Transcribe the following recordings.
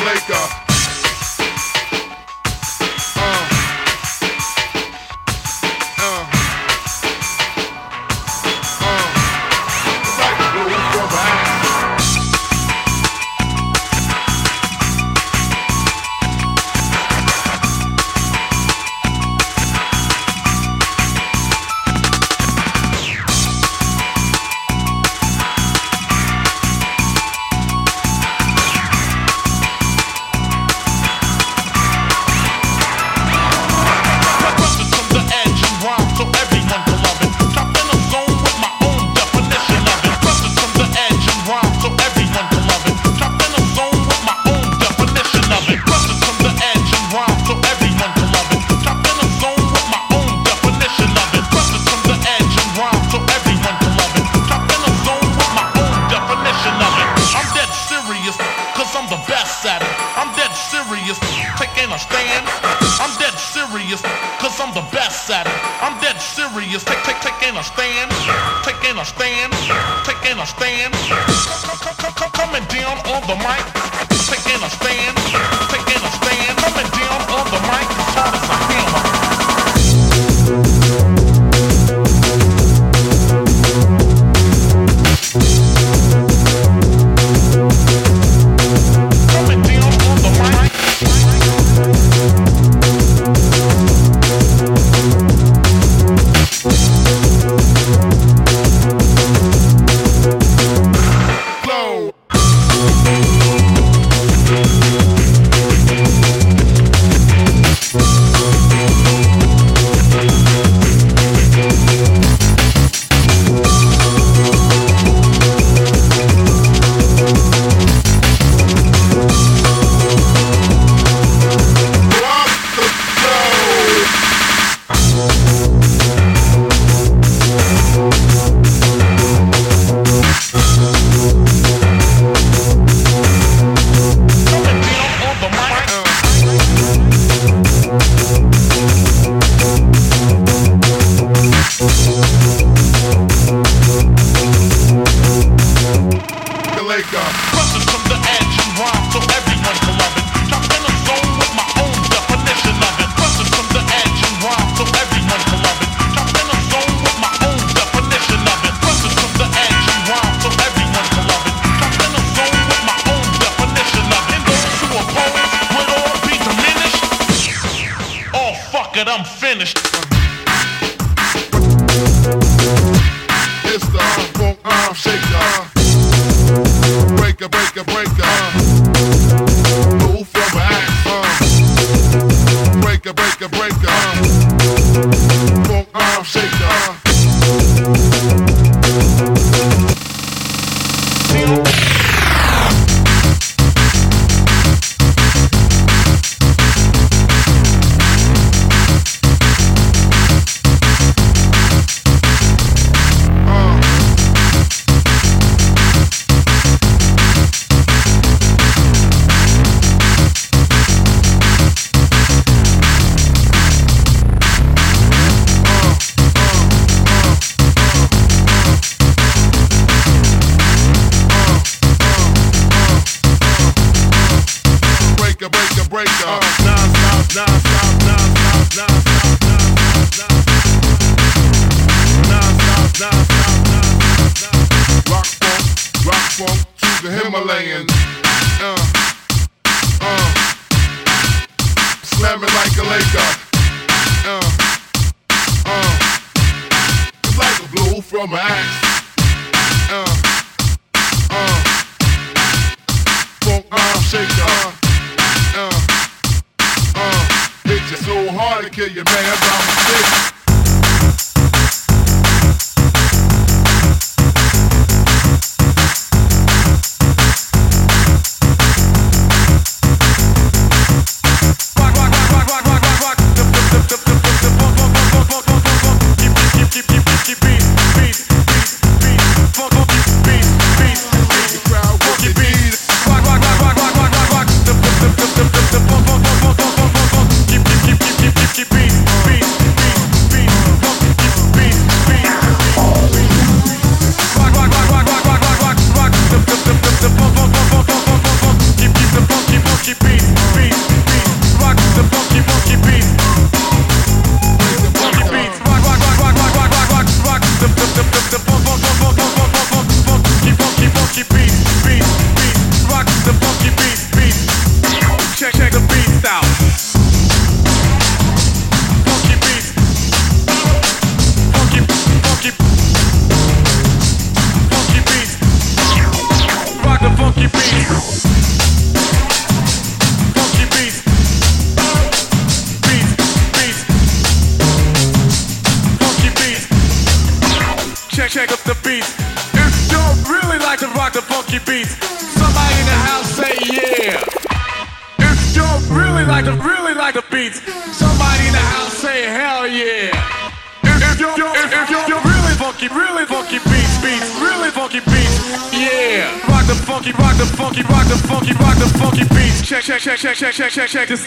like check this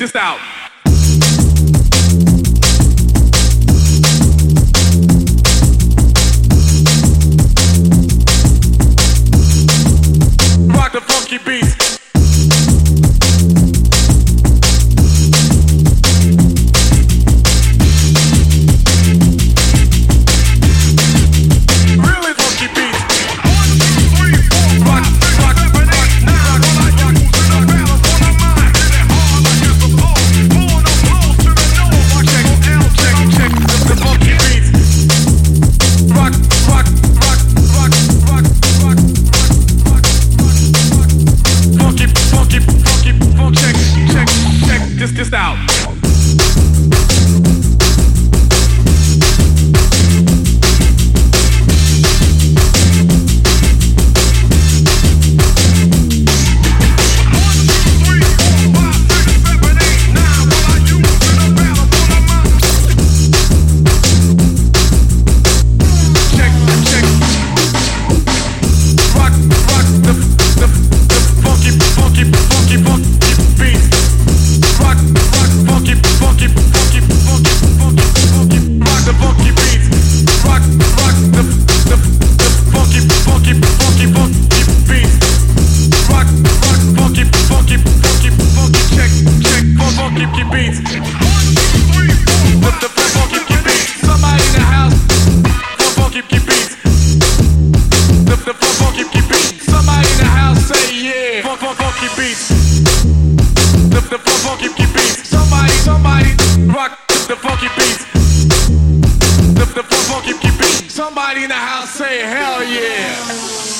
House say hell yeah.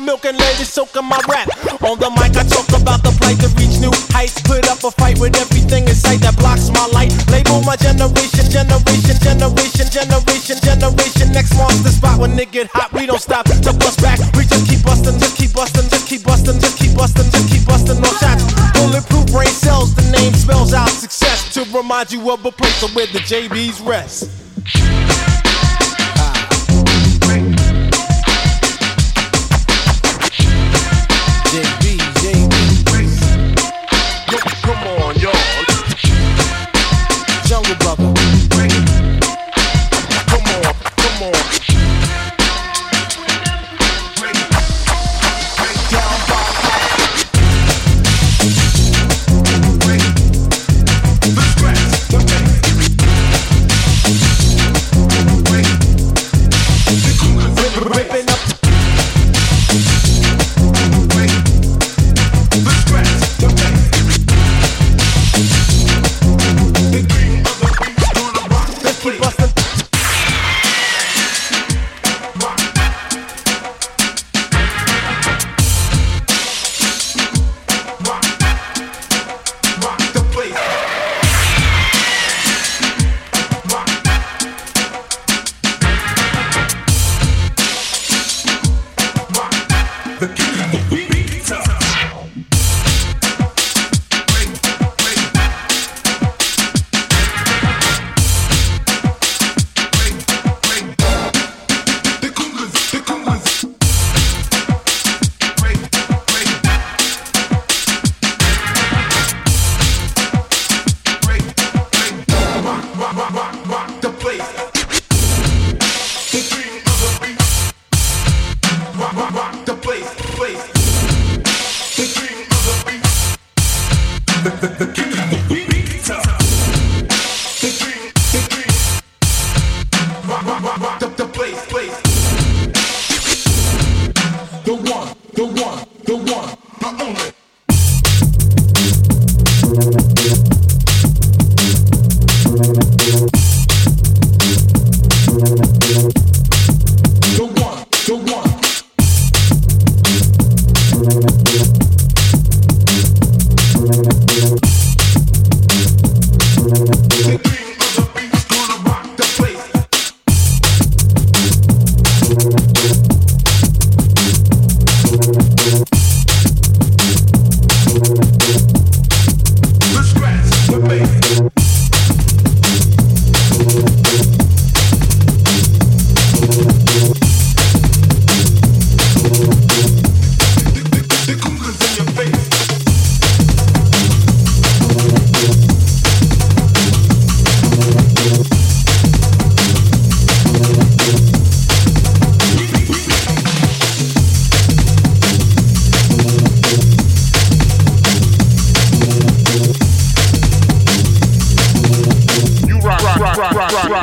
my milk and ladies soaking my rap. On the mic, I talk about the plight to reach new heights. Put up a fight with everything inside that blocks my light. Label my generation, generation, generation, generation, generation. Next month, the spot when it get hot, we don't stop to bust back. We just keep busting, just keep busting, just keep busting, just keep busting, just keep busting. No shots, bulletproof brain cells. The name spells out success to remind you of a place where the JBs rest. dick.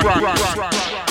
rock, rock.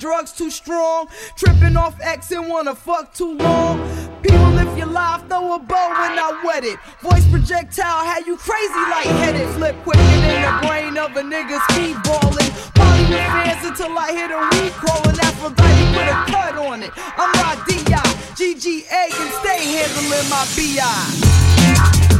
drugs too strong. Tripping off X and wanna fuck too long. People live your life, throw a bow and I wet it. Voice projectile, had you crazy lightheaded. Flip quicker in the brain of a nigga's keep balling. Poly the fans until I hit a weed crawling. Aphrodite with a cut on it. I'm Rod D.I. GGA can stay handling my B.I.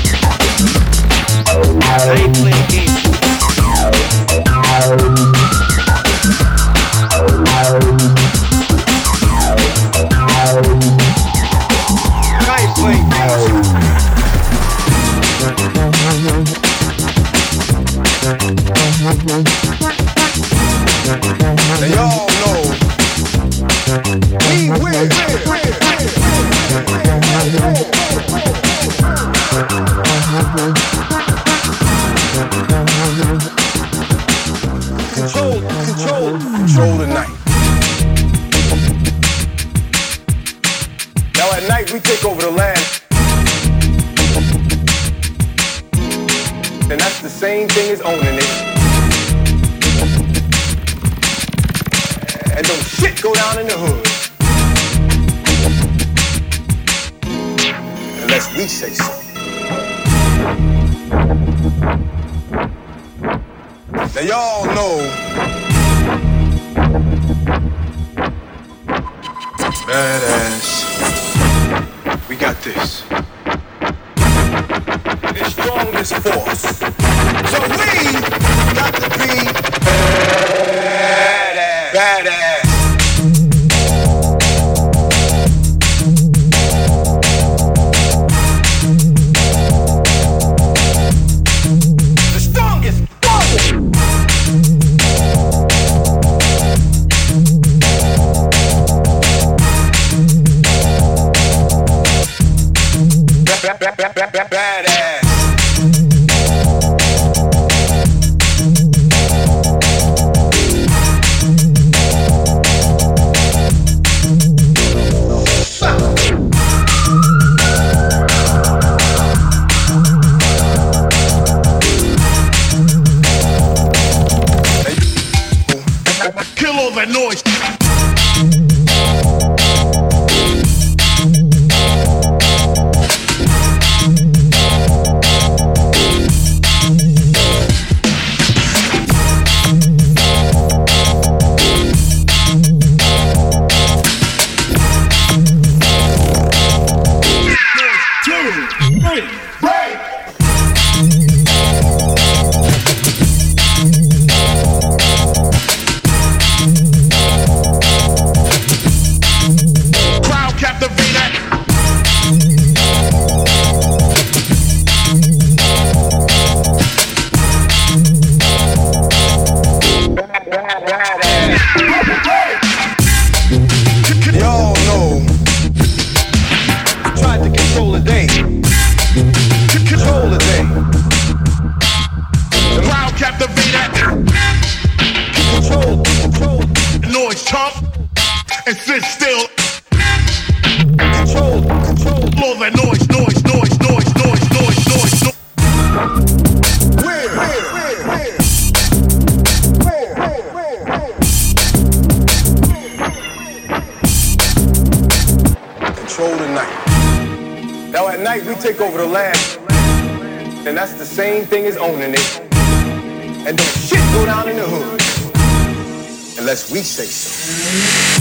I ain't playing games. Y'all know everything is owning it. And don't shit go down in the hood unless we say so.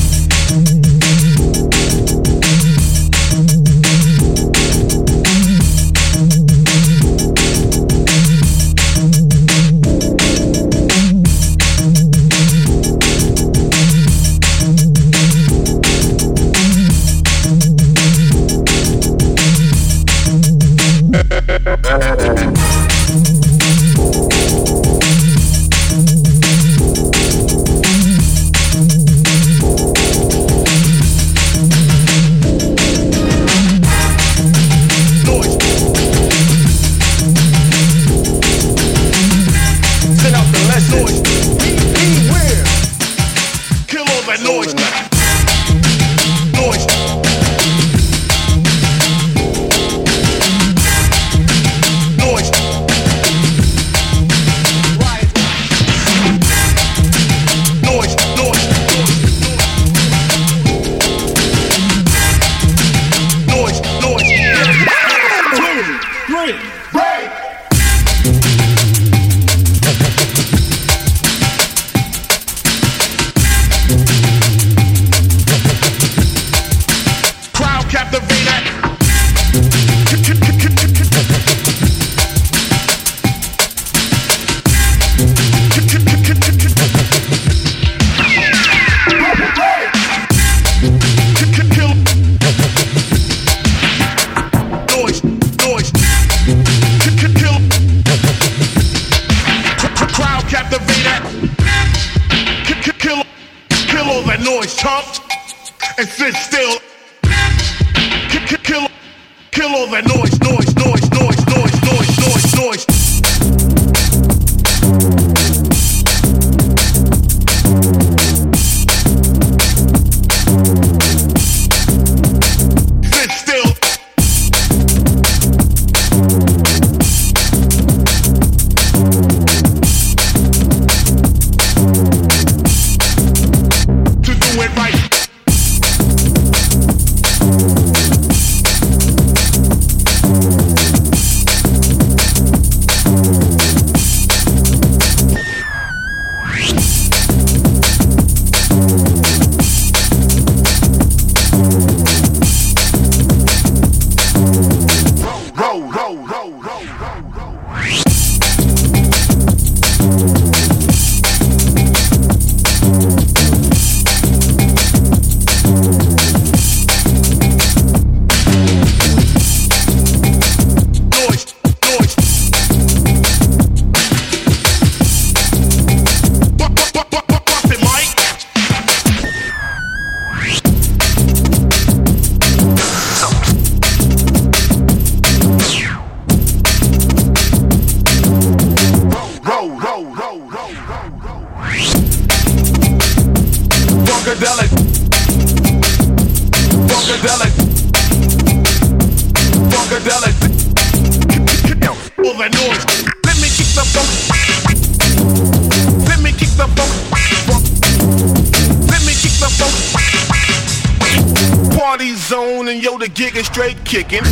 Kicking.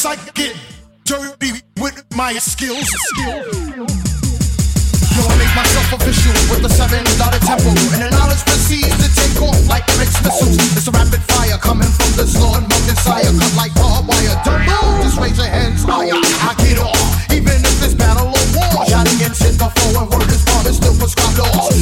As I get dirty with my skills. skills. Yo, I make myself official with the seven dotted tempo, and the knowledge proceeds to take off like mixed missiles. It's a rapid fire coming from the Lord Messiah, cut like barbed wire. Don't move, just raise your hands higher. I get off, even if it's battle or war. Shot against hit the foe and word is born, still prescribed laws.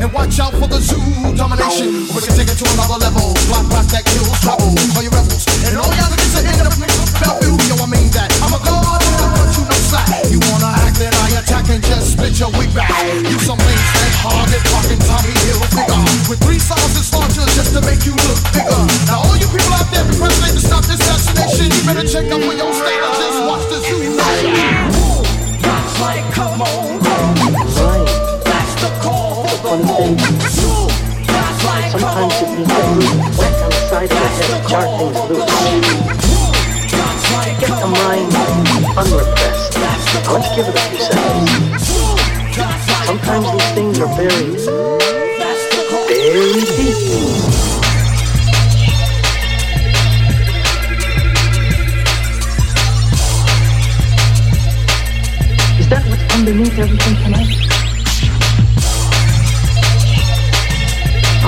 And watch out for the zoo domination. We can take it to another level, block rock that kills trouble. Call your rebels, and all y'all niggas are in the Bellevue. Yo, I mean that. I'm a god, I'll cut you no slack. You wanna act that I attack and just split your wig back. You some that hard and fucking Tommy Hilfiger. With three and starters just to make you look bigger. Now all you people out there pressing to stop this assassination, you better check up for your state that we wet of the head jar things loose. Get the mind unrepressed. Let's give it a few seconds. Sometimes these things are buried very deep. Is that what's underneath everything tonight?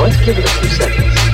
Let's give it a few seconds.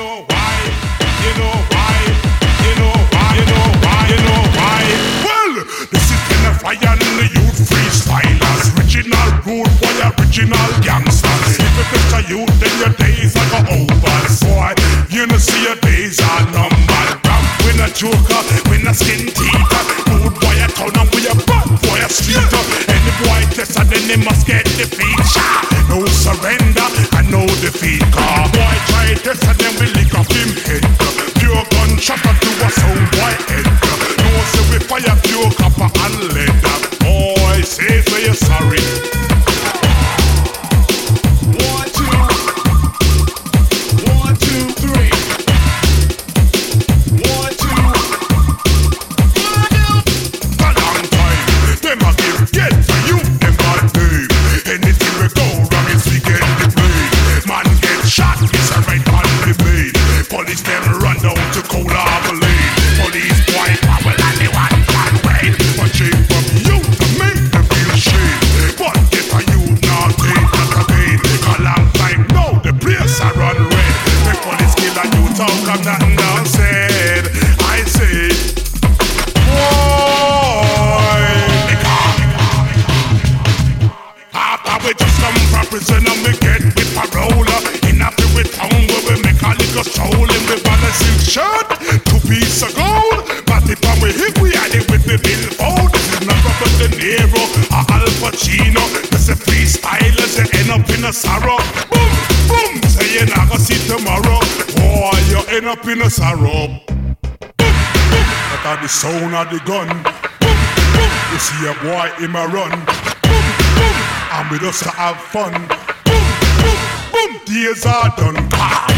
Know why? You know why? You know why? You know why? You know why? Well, this is youth freestylers, original rude boy, original. If you picture you, then your days are over. You see your days are numbered. A joker, a skin boy, a and a bad boy, a. Any boy test and then must get defeat. No surrender and no defeat. Car boy try this and and lead. Boy say say you're sorry. Up in a sorrow that are the sound of the gun you see a boy in my run and we just have fun. Boom, boom, boom, days are done.